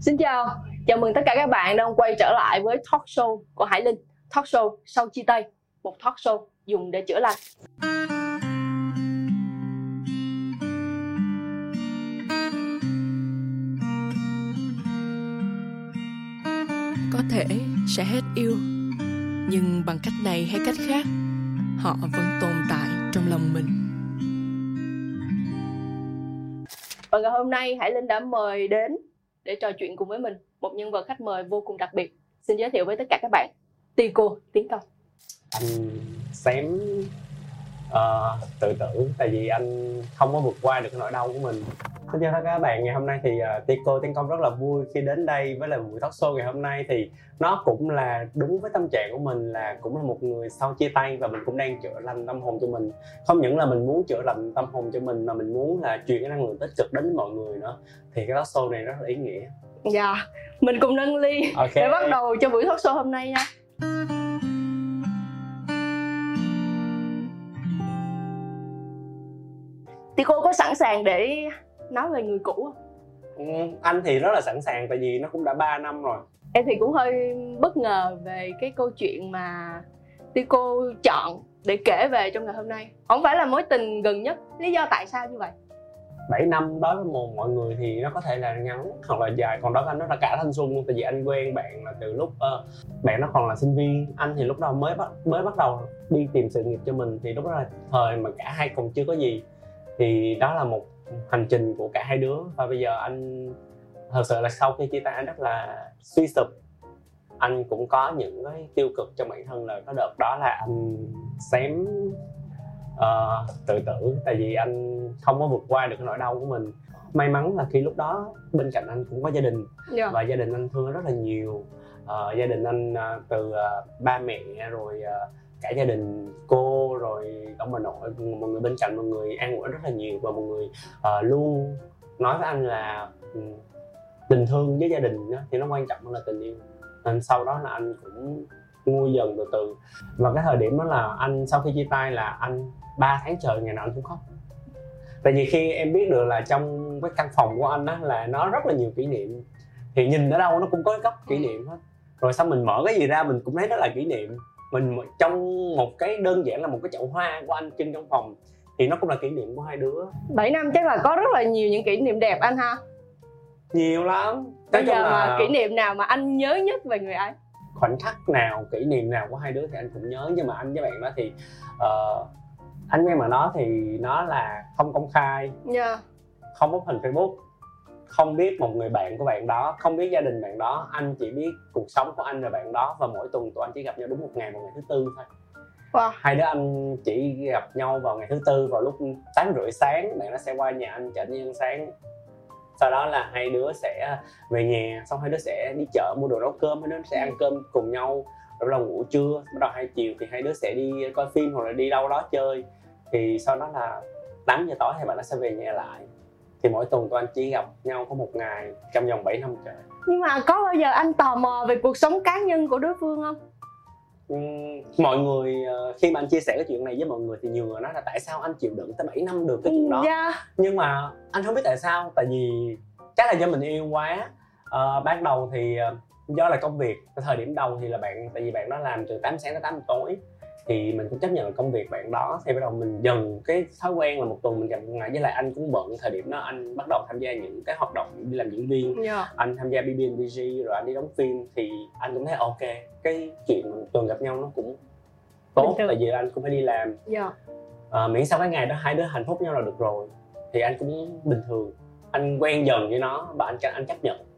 Xin chào, chào mừng tất cả các bạn đang quay trở lại với talk show của Hải Linh. Talk show sau chia tay, một talk show dùng để chữa lành. Có thể sẽ hết yêu Nhưng bằng cách này hay cách khác Họ vẫn tồn tại trong lòng mình. Và ngày hôm nay Hải Linh đã mời đến để trò chuyện cùng với mình một nhân vật khách mời vô cùng đặc biệt. Xin giới thiệu với tất cả các bạn. Tico Tiến Công. Anh xém uh, tự tử tại vì anh không có vượt qua được cái nỗi đau của mình. Xin chào tất cả các bạn, ngày hôm nay thì uh, Tico Tiến Công rất là vui khi đến đây với lại buổi talk show ngày hôm nay thì nó cũng là đúng với tâm trạng của mình là cũng là một người sau chia tay và mình cũng đang chữa lành tâm hồn cho mình không những là mình muốn chữa lành tâm hồn cho mình mà mình muốn là truyền cái năng lượng tích cực đến với mọi người nữa thì cái talk show này rất là ý nghĩa Dạ, mình cùng nâng ly Ok. để bắt đầu cho buổi talk show hôm nay nha. Tico có sẵn sàng để nói về người cũ? Ừ, anh thì rất là sẵn sàng tại vì nó cũng đã 3 năm rồi Em thì cũng hơi bất ngờ về cái câu chuyện mà Tico chọn để kể về trong ngày hôm nay. Không phải là mối tình gần nhất, lý do tại sao như vậy? 7 năm đối với một mọi người thì nó có thể là ngắn hoặc là dài còn đối với anh nó là cả thanh xuân luôn tại vì anh quen bạn là từ lúc ờ, bạn nó còn là sinh viên anh thì lúc đầu mới bắt mới bắt đầu đi tìm sự nghiệp cho mình thì lúc đó là thời mà cả hai còn chưa có gì thì đó là một hành trình của cả hai đứa. Và bây giờ anh thật sự là sau khi chia tay anh rất là suy sụp. Anh cũng có những cái tiêu cực trong bản thân là có đợt đó là anh xém ờ, tự tử. Tại vì anh không có vượt qua được cái nỗi đau của mình. May mắn là khi lúc đó bên cạnh anh cũng có gia đình. Dạ. và gia đình anh thương rất là nhiều. Ờ, gia đình anh ờ, từ ờ, ba mẹ rồi ờ, cả gia đình cô rồi ông bà nội một người bên cạnh một người an ủi rất là nhiều và một người ờ, luôn nói với anh là ừ, tình thương với gia đình á, thì nó quan trọng hơn là tình yêu. Nên sau đó là anh cũng nguôi dần từ từ. Và cái thời điểm đó là anh sau khi chia tay là anh 3 tháng trời ngày nào anh cũng khóc. Tại vì khi em biết được là trong cái căn phòng của anh á là nó rất là nhiều kỷ niệm thì nhìn ở đâu nó cũng có góc kỷ niệm hết. Rồi xong mình mở cái gì ra mình cũng thấy đó là kỷ niệm mình trong một cái đơn giản là một cái chậu hoa của anh trưng trong phòng thì nó cũng là kỷ niệm của hai đứa 7 năm chắc là có rất là nhiều những kỷ niệm đẹp anh ha. nhiều lắm Bây Nói giờ chung mà là kỷ niệm nào mà anh nhớ nhất về người ấy? khoảnh khắc nào kỷ niệm nào của hai đứa thì anh cũng nhớ nhưng mà anh với bạn đó thì ờ, anh với bạn đó thì nó là không công khai Dạ. không up hình facebook không biết một người bạn của bạn đó không biết gia đình bạn đó anh chỉ biết cuộc sống của anh và bạn đó và mỗi tuần tụi anh chỉ gặp nhau đúng một ngày vào ngày thứ tư thôi. Wow. hai đứa anh chỉ gặp nhau vào ngày thứ tư vào lúc tám rưỡi sáng bạn nó sẽ qua nhà anh chở đi ăn sáng. Sau đó là hai đứa sẽ về nhà xong hai đứa sẽ đi chợ mua đồ nấu cơm hai đứa sẽ ăn cơm cùng nhau rồi bắt đầu ngủ trưa bắt đầu hai chiều thì hai đứa sẽ đi coi phim hoặc là đi đâu đó chơi. Thì sau đó là 8 giờ tối thì bạn nó sẽ về nhà lại thì mỗi tuần tụi anh chỉ gặp nhau có một ngày trong vòng 7 năm trời Nhưng mà có bao giờ anh tò mò về cuộc sống cá nhân của đối phương không? Mọi người ờ, khi mà anh chia sẻ cái chuyện này với mọi người thì nhiều người nói là tại sao anh chịu đựng tới 7 năm được cái chuyện đó Dạ. nhưng mà anh không biết tại sao tại vì chắc là do mình yêu quá Ờ, ban đầu thì ờ, do là công việc thời điểm đầu thì là bạn tại vì bạn đó làm từ 8 sáng tới 8 tối thì mình cũng chấp nhận công việc bạn đó. Thì bắt đầu mình dần cái thói quen là một tuần mình gặp một ngày với lại anh cũng bận thời điểm đó anh bắt đầu tham gia những cái hoạt động đi làm diễn viên. Dạ. anh tham gia BBNBG rồi anh đi đóng phim. Thì anh cũng thấy ok cái chuyện một tuần gặp nhau nó cũng tốt tại vì anh cũng phải đi làm. Dạ. à, miễn sao cái ngày đó hai đứa hạnh phúc nhau là được rồi thì anh cũng bình thường. Anh quen dần với nó và anh anh chấp nhận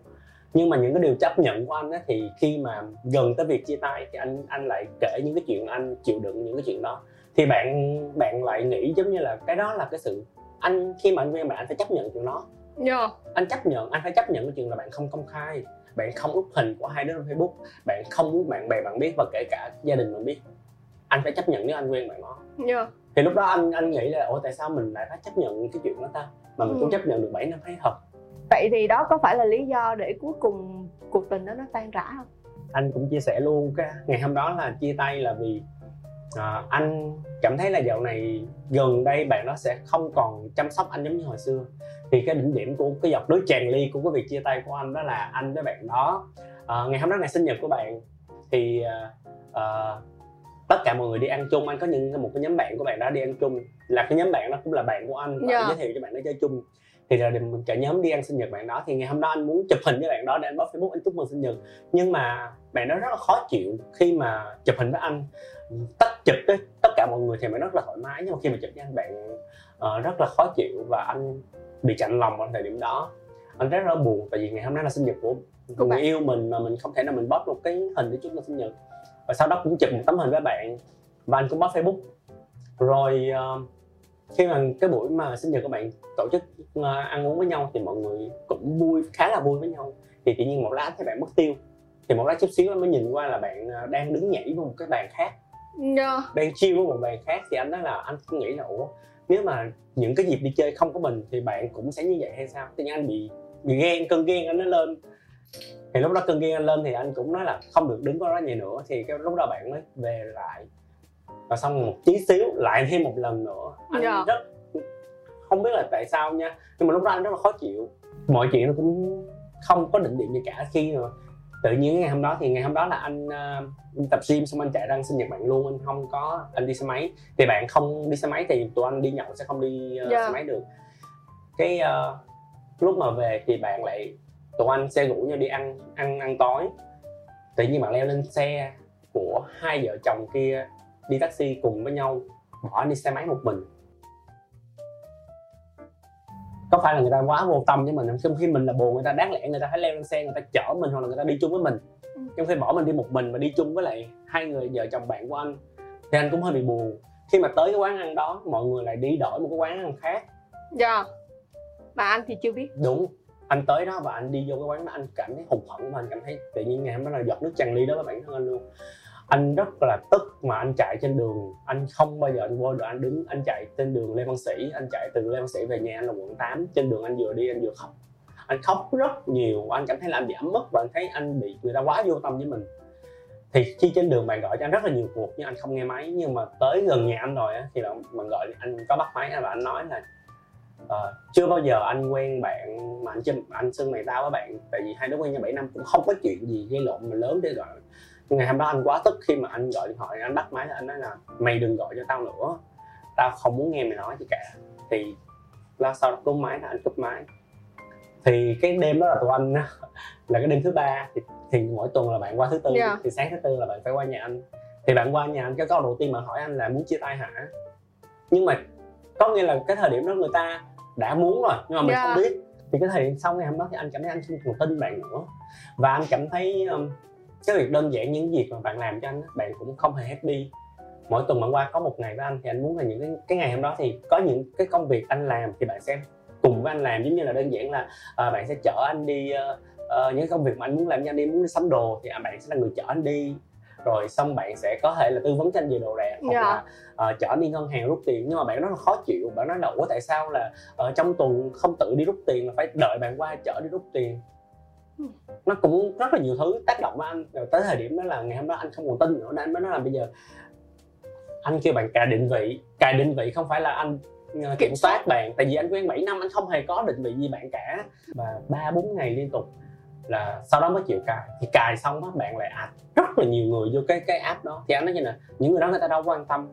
nhưng mà những cái điều chấp nhận của anh á thì khi mà gần tới việc chia tay thì anh anh lại kể những cái chuyện anh chịu đựng những cái chuyện đó thì bạn bạn lại nghĩ giống như là cái đó là cái sự anh khi mà anh quen bạn anh phải chấp nhận chuyện đó Dạ. anh chấp nhận anh phải chấp nhận cái chuyện là bạn không công khai bạn không up hình của hai đứa trên facebook bạn không muốn bạn bè bạn biết và kể cả gia đình bạn biết anh phải chấp nhận nếu anh quen bạn đó Dạ. thì lúc đó anh anh nghĩ là ủa tại sao mình lại phải chấp nhận cái chuyện đó ta mà mình Ừ. cũng chấp nhận được 7 năm thấy thật Vậy thì đó có phải là lý do để cuối cùng cuộc tình đó nó tan rã không? anh cũng chia sẻ luôn cái ngày hôm đó là chia tay là vì à, anh cảm thấy là dạo này gần đây bạn đó sẽ không còn chăm sóc anh giống như hồi xưa. Thì cái đỉnh điểm của cái giọt nước tràn ly của cái việc chia tay của anh đó là anh với bạn đó. À, ngày hôm đó ngày sinh nhật của bạn thì à, tất cả mọi người đi ăn chung. Anh có những một cái nhóm bạn của bạn đó đi ăn chung. Là cái nhóm bạn đó cũng là bạn của anh. Và Dạ. giới thiệu cho bạn đó chơi chung thì là mình cả nhóm đi ăn sinh nhật bạn đó. Thì ngày hôm đó anh muốn chụp hình với bạn đó để anh post facebook anh chúc mừng sinh nhật. Nhưng mà bạn đó rất là khó chịu khi mà chụp hình với anh. Tất chụp với tất cả mọi người thì bạn rất là thoải mái. Nhưng mà khi mà chụp với anh bạn ờ, rất là khó chịu và anh bị chạnh lòng ở thời điểm đó. Anh rất là buồn tại vì ngày hôm nay là sinh nhật của, Của người bạn. yêu mình mà mình không thể nào mình post một cái hình để chúc mừng sinh nhật. Và sau đó cũng chụp một tấm hình với bạn. Và anh cũng post facebook. Rồi ờ, khi mà cái buổi mà sinh nhật của bạn tổ chức ờ, ăn uống với nhau thì mọi người cũng vui khá là vui với nhau. Thì tự nhiên một lát thấy bạn mất tiêu. Thì một lát chút xíu anh mới nhìn qua là bạn ờ, đang đứng nhảy với một cái bàn khác. Dạ. đang chill với một bàn khác thì anh nói là anh cũng nghĩ là ủa nếu mà những cái dịp đi chơi không có mình thì bạn cũng sẽ như vậy hay sao? Tự nhiên anh bị bị ghen cơn ghen anh nó lên. Thì lúc đó cơn ghen anh lên thì anh cũng nói là không được đứng có đó vậy nữa. Thì cái lúc đó bạn mới về lại và xong một tí xíu lại thêm một lần nữa. Anh Dạ. rất không biết là tại sao nha. Nhưng mà lúc đó anh rất là khó chịu. Mọi chuyện nó cũng không có định điểm gì cả khi mà tự nhiên ngày hôm đó thì ngày hôm đó là anh ờ, tập gym xong anh chạy ra sinh nhật bạn luôn anh không có anh đi xe máy. Thì bạn không đi xe máy thì tụi anh đi nhậu sẽ không đi ờ, Dạ. xe máy được. Cái ờ, lúc mà về thì bạn lại tụi anh sẽ rủ nhau đi ăn ăn ăn tối. Tự nhiên bạn leo lên xe của hai vợ chồng kia đi taxi cùng với nhau bỏ đi xe máy một mình có phải là người ta quá vô tâm với mình không? trong khi mình là buồn người ta đáng lẽ người ta phải leo lên xe người ta chở mình hoặc là người ta đi chung với mình Ừ. trong khi bỏ mình đi một mình và đi chung với lại hai người vợ chồng bạn của anh thì anh cũng hơi bị buồn khi mà tới cái quán ăn đó mọi người lại đi đổi một cái quán ăn khác Dạ. Mà anh thì chưa biết. đúng anh tới đó và anh đi vô cái quán đó anh cảm thấy hụt hẫng và anh cảm thấy tự nhiên ngày hôm đó là giọt nước tràn ly đó với bản thân anh luôn anh rất là tức mà anh chạy trên đường. Anh không bao giờ anh vô được anh đứng anh chạy trên đường lê văn sĩ. Anh chạy từ lê văn sĩ về nhà anh là quận 8 trên đường anh vừa đi anh vừa khóc. Anh khóc rất nhiều. Anh cảm thấy là anh bị ấm mất và anh thấy anh bị người ta quá vô tâm với mình. Thì khi trên đường bạn gọi cho anh rất là nhiều cuộc nhưng anh không nghe máy. Nhưng mà tới gần nhà anh rồi thì là bạn gọi anh có bắt máy và anh nói là uh, chưa bao giờ anh quen bạn mà anh chưa anh xưng mày tao với bạn. Tại vì hai đứa quen nhau 7 năm cũng không có chuyện gì gây lộn mà lớn để gọi ngày hôm đó anh quá tức khi mà anh gọi điện thoại anh bắt máy là anh nói là mày đừng gọi cho tao nữa. Tao không muốn nghe mày nói gì cả. Thì là sau đó cúp máy là anh cúp máy. Thì cái đêm đó là tụi anh là cái đêm thứ ba thì, thì mỗi tuần là bạn qua thứ tư. Dạ. thì sáng thứ tư là bạn phải qua nhà anh. Thì bạn qua nhà anh cái câu đầu tiên mà hỏi anh là muốn chia tay hả? Nhưng mà có nghĩa là cái thời điểm đó người ta đã muốn rồi nhưng mà mình Dạ. không biết. Thì cái thời điểm sau ngày hôm đó thì anh cảm thấy anh không còn tin bạn nữa. Và anh cảm thấy um, cái việc đơn giản những việc mà bạn làm cho anh bạn cũng không hề happy mỗi tuần bạn qua có một ngày với anh thì anh muốn là những cái, cái ngày hôm đó thì có những cái công việc anh làm thì bạn sẽ cùng với anh làm giống như là đơn giản là à, bạn sẽ chở anh đi ờ, ờ, những công việc mà anh muốn làm như anh đi muốn đi sắm đồ thì à, bạn sẽ là người chở anh đi rồi xong bạn sẽ có thể là tư vấn cho anh về đồ đạc hoặc Dạ. là ờ, chở anh đi ngân hàng rút tiền nhưng mà bạn rất là khó chịu bạn nói là ủa tại sao là ở trong tuần không tự đi rút tiền là phải đợi bạn qua chở đi rút tiền. Nó cũng rất là nhiều thứ tác động với anh. Rồi tới thời điểm đó là ngày hôm đó anh không còn tin nữa nên anh mới nói là bây giờ anh kêu bạn cài định vị. Cài định vị không phải là anh ờ, kiểm soát bạn tại vì anh quen 7 năm anh không hề có định vị gì bạn cả. Và ba bốn ngày liên tục là sau đó mới chịu cài. Thì cài xong á bạn lại add rất là nhiều người vô cái cái app đó. Thì anh nói như là những người đó người ta đâu quan tâm.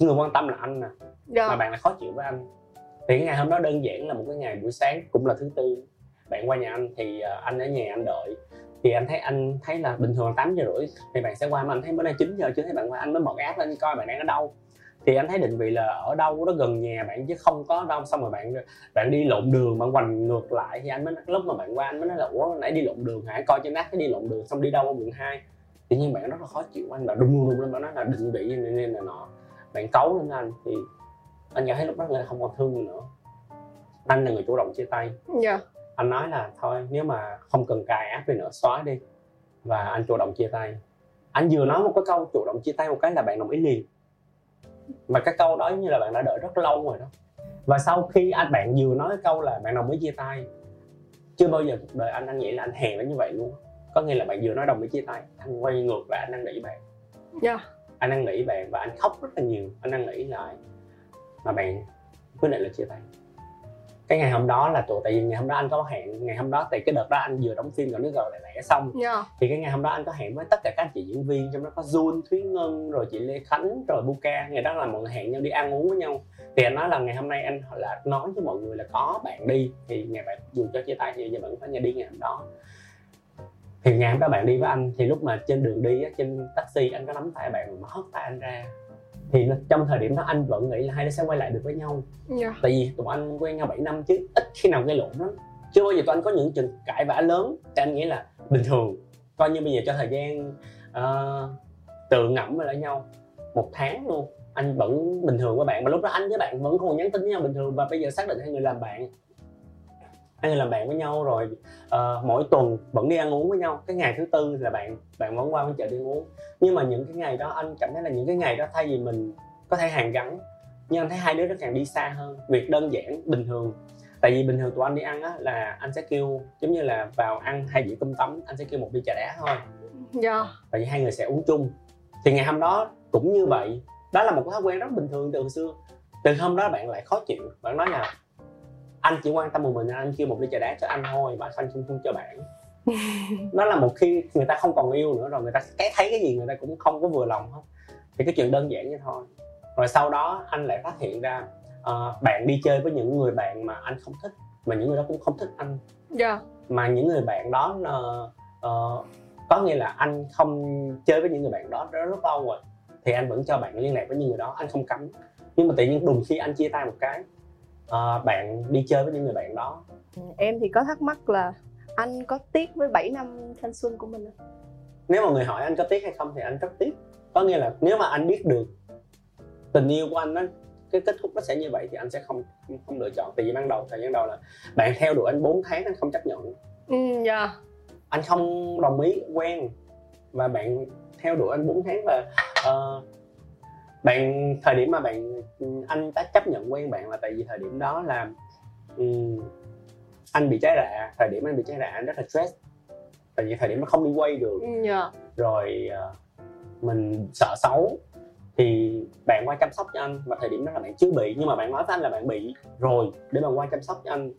Người quan tâm là anh nè mà Dạ. bạn lại khó chịu với anh. Thì cái ngày hôm đó đơn giản là một cái ngày buổi sáng cũng là thứ tư bạn qua nhà anh thì ờ, anh ở nhà anh đợi. Thì anh thấy anh thấy là bình thường là 8 giờ rưỡi thì bạn sẽ qua mà anh thấy bữa nay 9 giờ chưa thấy bạn qua, anh mới mở app lên coi bạn đang ở đâu. Thì anh thấy định vị là ở đâu đó gần nhà bạn chứ không có đâu, xong rồi bạn bạn đi lộn đường, bạn quành ngược lại thì anh mới, lúc mà bạn qua anh mới nói là, ủa, nãy đi lộn đường hả? Coi trên app cái đi lộn đường xong đi đâu ở quận hai? Tự nhiên bạn rất là khó chịu, anh là đung đùng lên bạn nói là định vị nên nên là nọ. Bạn cấu lên anh thì anh cảm thấy lúc đó là không còn thương nữa. Anh là người chủ động chia tay. Dạ anh nói là thôi nếu mà không cần cài app này nữa xóa đi. Và anh chủ động chia tay. Anh vừa nói một cái câu chủ động chia tay một cái là bạn đồng ý liền. Mà cái câu đó như là bạn đã đợi rất lâu rồi đó. Và sau khi anh bạn vừa nói câu là bạn đồng ý chia tay chưa bao giờ cuộc đời anh anh nghĩ là anh hèn đến như vậy luôn. Có nghĩa là bạn vừa nói đồng ý chia tay anh quay ngược lại anh đang nghĩ bạn. Dạ. anh đang nghĩ bạn và anh khóc rất là nhiều. Anh đang nghĩ lại. Mà bạn quyết định là chia tay cái ngày hôm đó là tụi tại vì ngày hôm đó anh có hẹn ngày hôm đó thì cái đợt đó anh vừa đóng phim rồi nước rồi lại lẻ xong. Yeah. thì cái ngày hôm đó anh có hẹn với tất cả các anh chị diễn viên trong đó có Jun, Thúy Ngân rồi chị Lê Khánh rồi Buka. Ngày đó là mọi người hẹn nhau đi ăn uống với nhau. Thì anh nói là ngày hôm nay anh là nói với mọi người là có bạn đi. Thì ngày bạn dù cho chia tay thì giờ vẫn phải nhà đi ngày hôm đó. Thì ngày hôm đó bạn đi với anh thì lúc mà trên đường đi á, trên taxi anh có nắm tay bạn mà hất tay anh ra thì trong thời điểm đó anh vẫn nghĩ là hai đứa sẽ quay lại được với nhau. Yeah. tại vì tụi anh quen nhau 7 năm chứ ít khi nào gây lộn lắm. Chưa bao giờ tụi anh có những trận cãi vã lớn. Thì anh nghĩ là bình thường coi như bây giờ cho thời gian uh, tự ngẫm với lại nhau một tháng luôn. Anh vẫn bình thường với bạn mà lúc đó anh với bạn vẫn còn nhắn tin với nhau bình thường và bây giờ xác định hai người làm bạn hai người làm bạn với nhau rồi ờ, mỗi tuần vẫn đi ăn uống với nhau. Cái ngày thứ tư là bạn bạn vẫn qua bên chợ đi uống. Nhưng mà những cái ngày đó anh cảm thấy là những cái ngày đó thay vì mình có thể hàn gắn nhưng anh thấy hai đứa nó càng đi xa hơn. Việc đơn giản bình thường. Tại vì bình thường tụi anh đi ăn á là anh sẽ kêu giống như là vào ăn hai dĩa cơm tấm anh sẽ kêu một ly trà đá thôi. Yeah. tại vì hai người sẽ uống chung. Thì ngày hôm đó cũng như vậy. Đó là một cái thói quen rất bình thường từ xưa. Từ hôm đó bạn lại khó chịu. Bạn nói là anh chỉ quan tâm một mình anh kêu một ly trà đá cho anh thôi mà anh không không cho bạn. Đó là một khi người ta không còn yêu nữa rồi người ta cái thấy cái gì người ta cũng không có vừa lòng hết. Thì cái chuyện đơn giản như thôi. Rồi sau đó anh lại phát hiện ra ờ, bạn đi chơi với những người bạn mà anh không thích mà những người đó cũng không thích anh. Yeah. mà những người bạn đó ờ, ờ, có nghĩa là anh không chơi với những người bạn đó rất, rất lâu rồi thì anh vẫn cho bạn liên lạc với những người đó anh không cấm. Nhưng mà tự nhiên đùng khi anh chia tay một cái ờ, bạn đi chơi với những người bạn đó. Em thì có thắc mắc là anh có tiếc với 7 năm thanh xuân của mình không? nếu mà người hỏi anh có tiếc hay không thì anh rất tiếc. Có nghĩa là nếu mà anh biết được tình yêu của anh nó cái kết thúc nó sẽ như vậy thì anh sẽ không không, không lựa chọn. Tại vì ban đầu thời gian đầu là bạn theo đuổi anh 4 tháng anh không chấp nhận. Ừ, yeah. anh không đồng ý quen. Và bạn theo đuổi anh 4 tháng và ờ, bạn thời điểm mà bạn anh đã chấp nhận quen bạn là tại vì thời điểm đó là ừm, anh bị trái rạ thời điểm anh bị trái rạ anh rất là stress. Tại vì thời điểm nó không đi quay được. Ừ, yeah. rồi ờ, mình sợ xấu. Thì bạn qua chăm sóc cho anh và thời điểm đó là bạn chưa bị nhưng mà bạn nói với anh là bạn bị. Rồi để bạn qua chăm sóc cho anh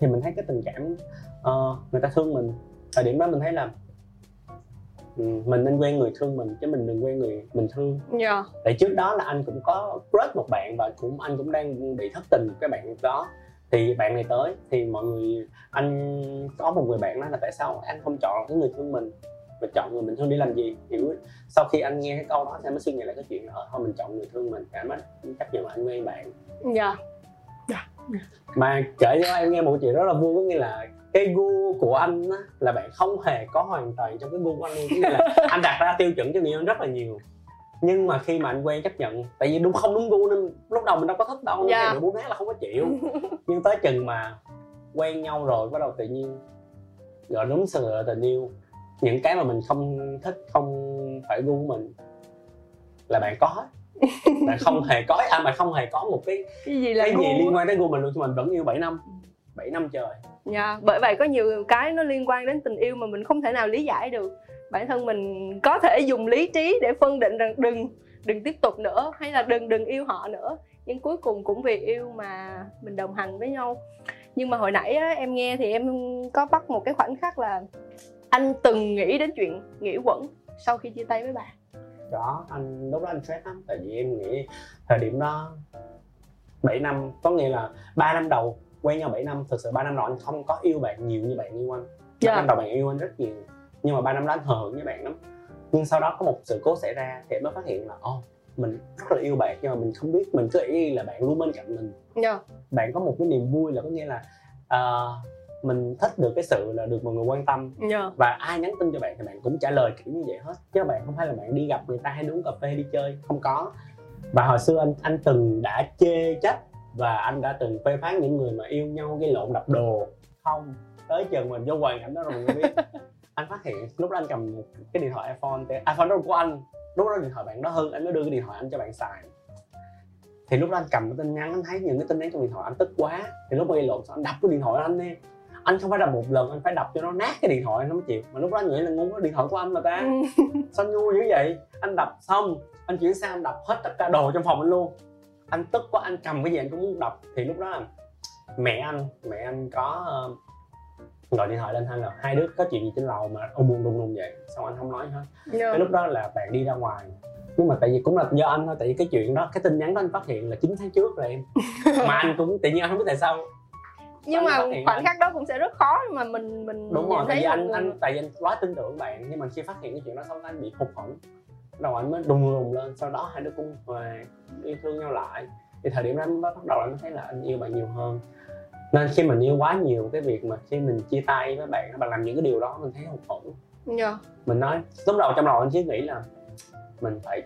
thì mình thấy cái tình cảm ờ, người ta thương mình. Thời điểm đó mình thấy là ừ, mình nên quen người thương mình chứ mình đừng quen người mình thương Yeah. tại trước đó là anh cũng có crush một bạn và cũng anh cũng đang bị thất tình cái bạn đó. Thì bạn này tới thì mọi người anh có một người bạn nói là tại sao anh không chọn cái người thương mình mà chọn người mình thương đi làm gì hiểu sau khi anh nghe cái câu đó thì anh mới suy nghĩ lại cái chuyện là ờ, thôi mình chọn người thương mình anh mới chấp nhận anh quen bạn. Yeah. mà kể cho em nghe một chuyện rất là vui có nghĩa là cái gu của anh á, là bạn không hề có hoàn toàn trong cái gu của anh luôn. Nghĩa là anh đặt ra tiêu chuẩn cho người yêu rất là nhiều. Nhưng mà khi mà anh quen chấp nhận tại vì đúng không đúng gu nên lúc đầu mình đâu có thích đâu yeah. bốn tháng là không có chịu. Nhưng tới chừng mà quen nhau rồi bắt đầu tự nhiên gọi đúng sự là tình yêu. Những cái mà mình không thích không phải gu của mình là bạn có. Hết bạn không hề có à mà không hề có một cái Cái gì là cái gì liên quan tới gu mình luôn. Mình vẫn yêu 7 năm 7 năm trời Dạ, bởi vậy có nhiều cái nó liên quan đến tình yêu mà mình không thể nào lý giải được. Bản thân mình có thể dùng lý trí để phân định rằng đừng đừng tiếp tục nữa hay là đừng đừng yêu họ nữa. Nhưng cuối cùng cũng vì yêu mà mình đồng hành với nhau. Nhưng mà hồi nãy á, em nghe thì em có bắt một cái khoảnh khắc là anh từng nghĩ đến chuyện nghỉ quẩn sau khi chia tay với bạn. đó anh lúc đó anh stress lắm tại vì em nghĩ thời điểm đó 7 năm có nghĩa là 3 năm đầu quen nhau 7 năm thực sự 3 năm đầu anh không có yêu bạn nhiều như bạn yêu anh. Ba Dạ. năm đầu bạn yêu anh rất nhiều nhưng mà ba năm đó anh hờ hững với bạn lắm. Nhưng sau đó có một sự cố xảy ra thì em mới phát hiện là ô mình rất là yêu bạn nhưng mà mình không biết mình cứ nghĩ là bạn luôn bên cạnh mình. Dạ. bạn có một cái niềm vui là có nghĩa là ờ, mình thích được cái sự là được mọi người quan tâm. Dạ. và ai nhắn tin cho bạn thì bạn cũng trả lời kiểu như vậy hết. Chứ bạn không phải là bạn đi gặp người ta hay đi uống cà phê đi chơi không có. Và hồi xưa anh anh từng đã chê trách và anh đã từng phê phán những người mà yêu nhau gây lộn đập đồ. Không. Tới chừng mình vô hoàn cảnh đó rồi mình mới biết. Anh phát hiện lúc đó anh cầm cái điện thoại iphone iphone đó là của anh. Lúc đó điện thoại bạn đó hư anh mới đưa cái điện thoại anh cho bạn xài. Thì lúc đó anh cầm cái tin nhắn anh thấy những cái tin nhắn trong điện thoại anh tức quá. Thì lúc mà gây lộn anh đập cái điện thoại anh đi. Anh không phải đập một lần anh phải đập cho nó nát cái điện thoại nó mới chịu. Mà lúc đó anh nghĩ là ngu cái điện thoại của anh mà ta. Ừ. sao ngu dữ vậy? Anh đập xong anh chuyển sang anh đập hết tất cả đồ trong phòng anh luôn anh tức quá anh cầm cái gì anh cũng muốn đập thì lúc đó là mẹ anh mẹ anh có ờ, gọi điện thoại lên anh là hai đứa có chuyện gì trên lầu mà ông buồn đùng đùng vậy xong anh không nói hết. Dạ. cái lúc đó là bạn đi ra ngoài. Nhưng mà tại vì cũng là do anh thôi tại vì cái chuyện đó cái tin nhắn đó anh phát hiện là 9 tháng trước rồi em. Mà anh cũng tự nhiên anh không biết tại sao. Nhưng mà khoảnh khắc đó cũng sẽ rất khó mà mình mình đúng rồi tại vì anh người- anh tại vì anh quá tin tưởng bạn nhưng mà khi phát hiện cái chuyện đó xong anh bị hụt hẫng đầu anh mới đùng đùng lên sau đó hai đứa cũng về yêu thương nhau lại. Thì thời điểm đó anh mới bắt đầu anh thấy là anh yêu bạn nhiều hơn. Nên khi mình yêu quá nhiều cái việc mà khi mình chia tay với bạn bạn làm những cái điều đó mình thấy hụt hẫng. Dạ. mình nói lúc đầu trong đầu anh chỉ nghĩ là mình phải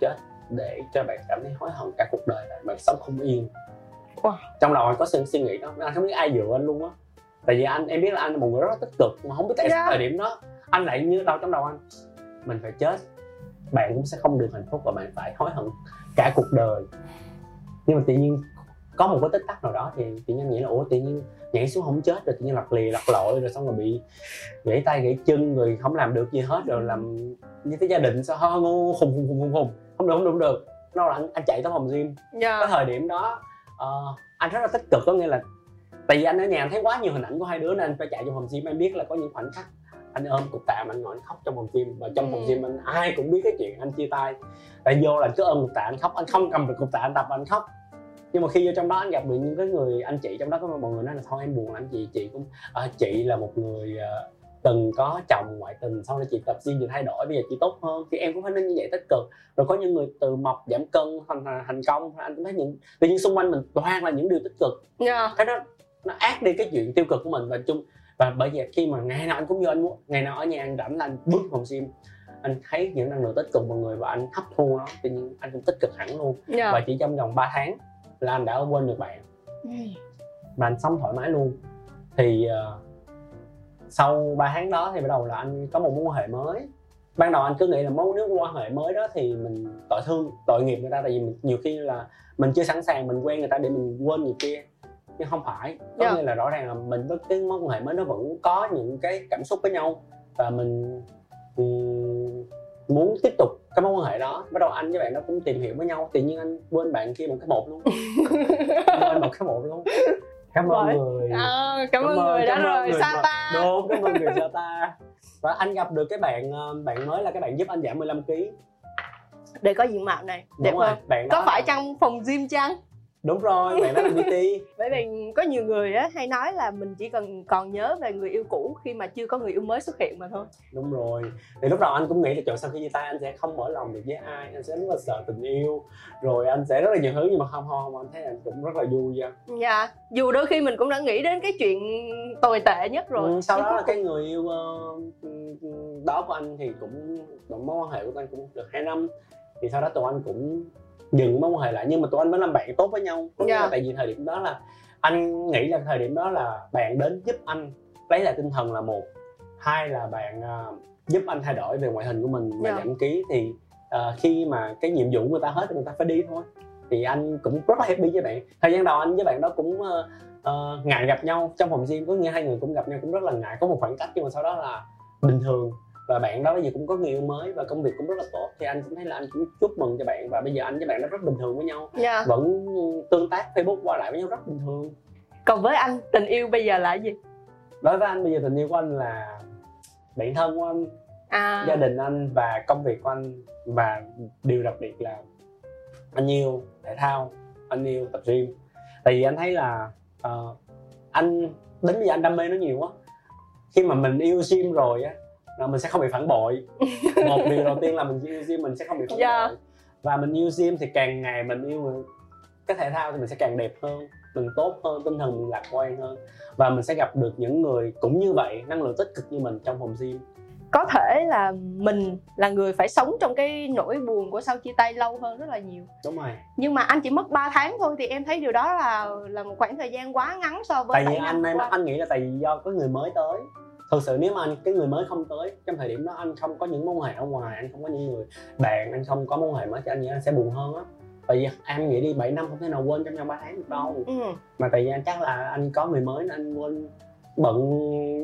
chết để cho bạn cảm thấy hối hận cả cuộc đời bạn bạn sống không yên. Wow. trong đầu anh có sự suy nghĩ đó anh không biết ai dựa anh luôn á. Tại vì anh em biết là anh là một người rất là tích cực mà không biết tại Yeah. thời điểm đó. Anh lại như đâu trong đầu anh mình phải chết bạn cũng sẽ không được hạnh phúc và bạn phải hối hận cả cuộc đời. Nhưng mà tự nhiên có một cái tích tắc nào đó thì tự nhiên nghĩ là ủa tự nhiên nhảy xuống không chết rồi tự nhiên lặt lì lặt lội rồi xong rồi bị gãy tay gãy chân rồi không làm được gì hết rồi làm như cái gia đình sao ho ngu khùng khùng khùng khùng khùng không được không được không được. Nó là anh, anh chạy tới phòng gym. Dạ. cái thời điểm đó ờ, anh rất là tích cực có nghĩa là tại vì anh ở nhà anh thấy quá nhiều hình ảnh của hai đứa nên anh phải chạy trong phòng gym anh biết là có những khoảnh khắc anh ôm cục tạ mà anh ngồi anh khóc trong phòng gym. Và trong phòng Ừ. gym anh ai cũng biết cái chuyện anh chia tay. Tại vô là anh cứ ôm cục tạ anh khóc. Anh không cầm được cục tạ anh tập anh khóc. Nhưng mà khi vô trong đó anh gặp được những cái người anh chị trong đó có mọi người nói là thôi em buồn lắm chị chị cũng à, chị là một người ờ, từng có chồng ngoại tình sau đó chị tập gym chị thay đổi bây giờ chị tốt hơn. Thì em cũng phải nên như vậy tích cực. Rồi có những người từ mập giảm cân thành thành công anh cũng thấy những tự nhiên xung quanh mình toàn là những điều tích cực. Dạ. cái đó nó át đi cái chuyện tiêu cực của mình. Và chung và bởi vậy khi mà ngày nào anh cũng vô anh muốn ngày nào ở nhà anh rảnh là anh bước phòng gym. Anh thấy những năng lượng tích cực mọi người và anh hấp thu nó tự nhiên anh cũng tích cực hẳn luôn. Dạ. và chỉ trong vòng 3 tháng là anh đã quên được bạn. Ừ. và anh sống thoải mái luôn. Thì ờ, sau 3 tháng đó thì bắt đầu là anh có một mối quan hệ mới. Ban đầu anh cứ nghĩ là mối nếu quan hệ mới đó thì mình tội thương tội nghiệp người ta. Tại vì mình, nhiều khi là mình chưa sẵn sàng mình quen người ta để mình quên người kia nhưng không phải. Có Dạ. nghĩa là rõ ràng là mình với cái mối quan hệ mới nó vẫn có những cái cảm xúc với nhau. Và mình ừm, muốn tiếp tục cái mối quan hệ đó. Bắt đầu anh với bạn đó cũng tìm hiểu với nhau. Tự nhiên anh quên bạn kia một cái một luôn. Quên một cái một luôn. Cảm ơn người. À, cảm ơn Cảm ơn- người ơn rồi sao ta. Đúng cảm ơn người cho ta. Và anh gặp được cái bạn ờ, bạn mới là cái bạn giúp anh giảm 15 kg để có diện mạo này. Đẹp rồi hơn bạn có phải là- trong phòng gym chăng đúng rồi bạn đó là PT bởi vì có nhiều người á hay nói là mình chỉ cần còn nhớ về người yêu cũ khi mà chưa có người yêu mới xuất hiện mà thôi. Đúng rồi. Thì lúc đầu anh cũng nghĩ là trời sau khi chia tay anh sẽ không mở lòng được với ai anh sẽ rất là sợ tình yêu. Rồi anh sẽ rất là nhiều thứ nhưng mà không không anh thấy anh cũng rất là vui nha. Dạ dù đôi khi mình cũng đã nghĩ đến cái chuyện tồi tệ nhất rồi. Ừ, sau đó là cái người yêu ờ, đó của anh thì cũng mối quan hệ của anh cũng được 2 năm. Thì sau đó tụi anh cũng dừng mối quan hệ lại nhưng mà tụi anh vẫn làm bạn tốt với nhau. Có nghĩa là Dạ. tại vì thời điểm đó là anh nghĩ là thời điểm đó là bạn đến giúp anh lấy lại tinh thần là một. Hai là bạn ờ, giúp anh thay đổi về ngoại hình của mình và Dạ. giảm ký thì ờ, khi mà cái nhiệm vụ người ta hết thì người ta phải đi thôi. Thì anh cũng rất là happy với bạn. Thời gian đầu anh với bạn đó cũng ờ, ờ, ngại gặp nhau trong phòng gym. Có nghĩa hai người cũng gặp nhau cũng rất là ngại. Có một khoảng cách nhưng mà sau đó là bình thường và bạn đó giờ cũng có người yêu mới và công việc cũng rất là tốt. Thì anh cũng thấy là anh cũng chúc mừng cho bạn và bây giờ anh với bạn đó rất bình thường với nhau. Cùng. dạ. Vẫn tương tác facebook qua lại với nhau rất bình thường. Còn với anh tình yêu bây giờ là gì? Đối với anh bây giờ tình yêu của anh là bạn thân của anh à. gia đình anh và công việc của anh. Và điều đặc biệt là anh yêu thể thao anh yêu tập gym. Tại vì anh thấy là ờ, anh đến bây giờ anh đam mê nó nhiều quá. Khi mà mình yêu gym rồi á là mình sẽ không bị phản bội. Một điều đầu tiên là mình yêu gym mình sẽ không bị phản Dạ. bội. Và mình yêu gym thì càng ngày mình yêu cái thể thao thì mình sẽ càng đẹp hơn mình tốt hơn tinh thần mình lạc quan hơn. Và mình sẽ gặp được những người cũng như vậy năng lượng tích cực như mình trong phòng gym. Có thể là mình là người phải sống trong cái nỗi buồn của sau chia tay lâu hơn rất là nhiều. Đúng rồi. Nhưng mà anh chỉ mất 3 tháng thôi thì em thấy điều đó là là một khoảng thời gian quá ngắn so với tại vì 7 anh qua. anh nghĩ là tại vì do có người mới tới thực sự nếu mà anh cái người mới không tới trong thời điểm đó anh không có những mối hệ ở ngoài anh không có những người bạn anh không có mối hệ mới thì anh nghĩ anh sẽ buồn hơn á. Tại vì em nghĩ đi 7 năm không thể nào quên trong vòng 3 tháng được đâu. Ừ. mà tại vì anh chắc là anh có người mới nên anh quên bận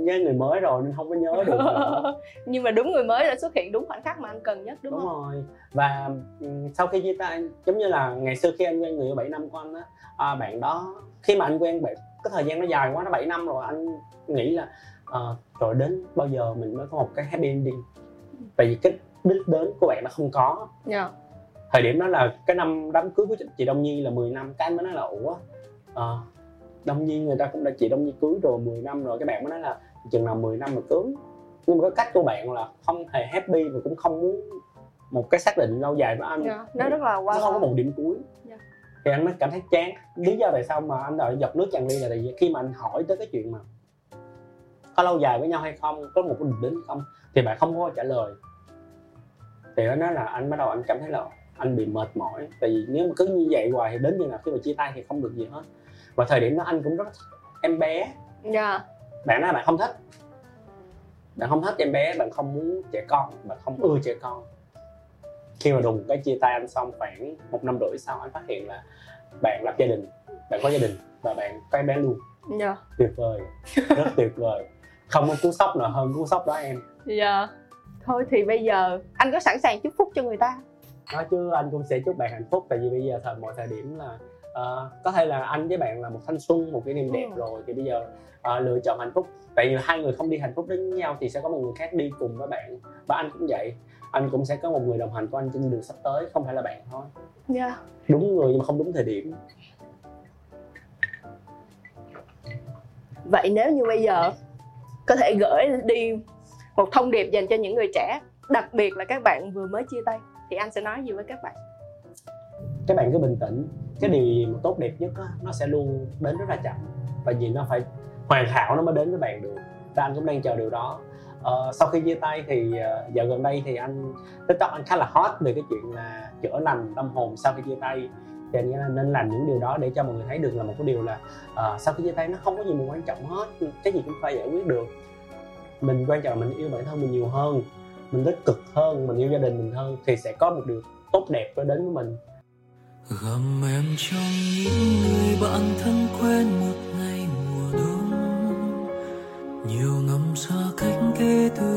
với người mới rồi nên không có nhớ được nhưng mà đúng người mới đã xuất hiện đúng khoảnh khắc mà anh cần nhất đúng, đúng không? rồi. Và ừ, sau khi chia tay giống như là ngày xưa khi anh quen người yêu 7 năm của anh á à, bạn đó khi mà anh quen bạn cái thời gian nó dài quá nó 7 năm rồi anh nghĩ là à, rồi đến bao giờ mình mới có một cái happy ending? Tại vì cái đích đến của bạn nó không có. Dạ. Thời điểm đó là cái năm đám cưới của chị- Đông Nhi là 10 năm. Cái anh mới nói là ủa ờ, Đông Nhi người ta cũng đã chị Đông Nhi cưới rồi 10 năm rồi. Cái bạn mới nói là chừng nào 10 năm mà cưới. Nhưng mà cái cách của bạn là không hề happy và cũng không muốn một cái xác định lâu dài với anh. Dạ nó rất là qua nó không có một điểm cuối. Dạ. thì anh mới cảm thấy chán. Lý do tại sao mà anh đòi dọc nước tràn ly là tại vì khi mà anh hỏi tới cái chuyện mà có lâu dài với nhau hay không có một cái định đến không thì bạn không có trả lời. Thì đó nói là anh bắt đầu anh cảm thấy là anh bị mệt mỏi. Tại vì nếu mà cứ như vậy hoài thì đến như nào khi mà chia tay thì không được gì hết. Và thời điểm đó anh cũng rất em bé. Dạ. Bạn nói là bạn không thích. Bạn không thích em bé bạn không muốn trẻ con bạn không ưa trẻ con. Khi mà đùng cái chia tay anh xong khoảng một năm rưỡi sau anh phát hiện là bạn lập gia đình bạn có gia đình và bạn có em bé luôn. Dạ. Tuyệt vời. Rất tuyệt vời không có cú sốc nào hơn cú sốc đó em. Dạ. Thôi thì bây giờ anh có sẵn sàng chúc phúc cho người ta? Nói chứ anh cũng sẽ chúc bạn hạnh phúc. Tại vì bây giờ thời mọi thời điểm là ờ, có thể là anh với bạn là một thanh xuân một kỷ niệm đẹp Ừ. rồi thì bây giờ ờ, lựa chọn hạnh phúc. Tại vì hai người không đi hạnh phúc đến với nhau thì sẽ có một người khác đi cùng với bạn. Và anh cũng vậy. Anh cũng sẽ có một người đồng hành của anh trên đường sắp tới không phải là bạn thôi. Dạ. Đúng người nhưng mà không đúng thời điểm. Vậy nếu như bây giờ có thể gửi đi một thông điệp dành cho những người trẻ đặc biệt là các bạn vừa mới chia tay. Thì anh sẽ nói gì với các bạn? Các bạn cứ bình tĩnh. Cái điều mà tốt đẹp nhất đó, nó sẽ luôn đến rất là chậm. Và vì nó phải hoàn hảo nó mới đến với bạn được. Và anh cũng đang chờ điều đó. Ờ, sau khi chia tay thì giờ dạo gần đây thì anh tiktok anh khá là hot về cái chuyện là chữa lành tâm hồn sau khi chia tay thì anh nghĩ là nên làm những điều đó để cho mọi người thấy được là một cái điều là uh, sau khi chia tay nó không có gì mà quan trọng hết. Cái gì cũng phải giải quyết được. Mình quan trọng là mình yêu bản thân mình nhiều hơn mình tích cực hơn mình yêu gia đình mình hơn thì sẽ có một điều tốt đẹp nó đến với mình. Gầm em trong những người bạn thân quen một ngày mùa đông. Nhiều năm xa cách kể từ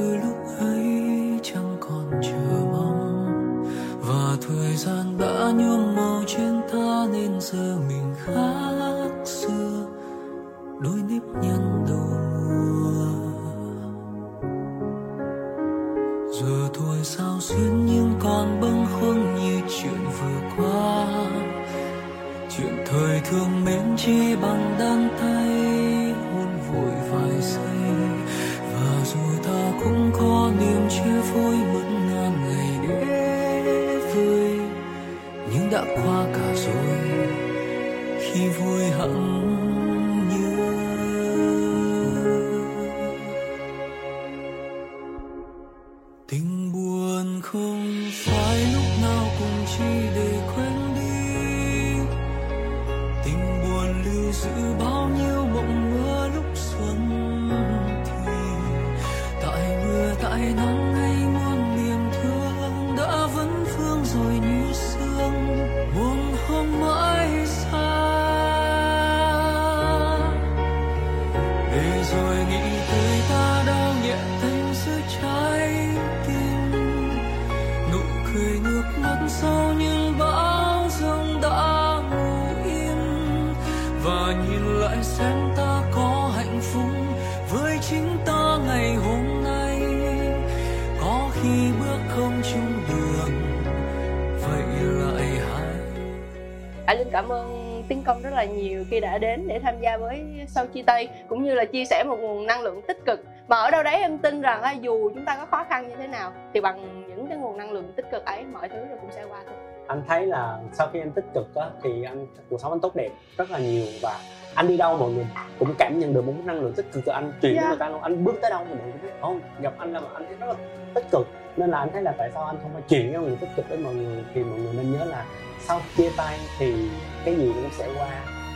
là nhiều khi đã đến để tham gia với sau chia tay cũng như là chia sẻ một nguồn năng lượng tích cực. Mà ở đâu đấy em tin rằng là dù chúng ta có khó khăn như thế nào thì bằng những cái nguồn năng lượng tích cực ấy mọi thứ rồi cũng sẽ qua thôi. Anh thấy là sau khi anh tích cực á, thì anh cuộc sống anh tốt đẹp rất là nhiều và anh đi đâu mọi người cũng cảm nhận được một năng lượng tích cực từ anh truyền Yeah. cho người ta luôn. Anh bước tới đâu mọi người cũng biết không gặp anh là anh thấy rất là tích cực nên là anh thấy là tại sao anh không phải truyền cái lượng tích cực đến mọi người thì mọi người nên nhớ là sau chia tay thì cái gì nó cũng sẽ qua.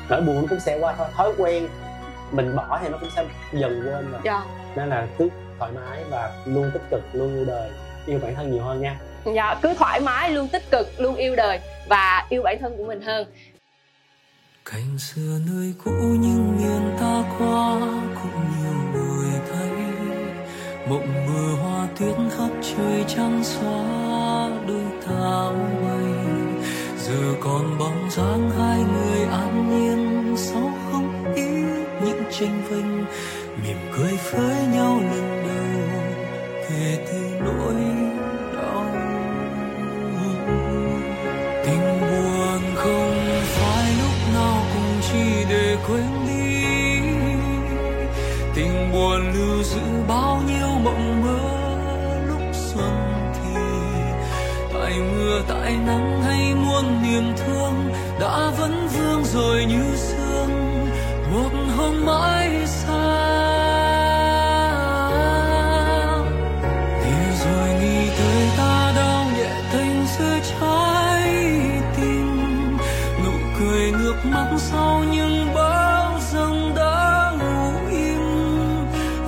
Nỗi buồn nó cũng sẽ qua thôi thói quen mình bỏ thì nó cũng sẽ dần quên rồi. Dạ. Nên là cứ thoải mái và luôn tích cực luôn yêu đời. Yêu bản thân nhiều hơn nha. Dạ cứ thoải mái luôn tích cực luôn yêu đời và yêu bản thân của mình hơn. Cành xưa nơi cũ nhưng miền ta qua cũng mộng mưa hoa tuyết khắp trời trăng xóa đôi ta bay giờ còn bóng dáng hai người an nhiên sau không ít những tranh vinh. Mỉm cười với nhau lần đầu, kể từ nỗi đau. Tình buồn không phải lúc nào cũng chỉ để quên mưa nắng hay muôn niềm thương, đã vẫn vương rồi như sương một hôm mãi xa thì rồi nghĩ tới ta đau nhẹ tình giữa trái tim. Nụ cười ngược mắt sau những bão giông đã ngủ im.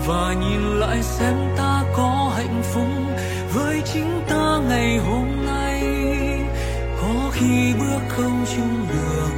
Và nhìn lại xem ta có hạnh phúc với chính khi bước không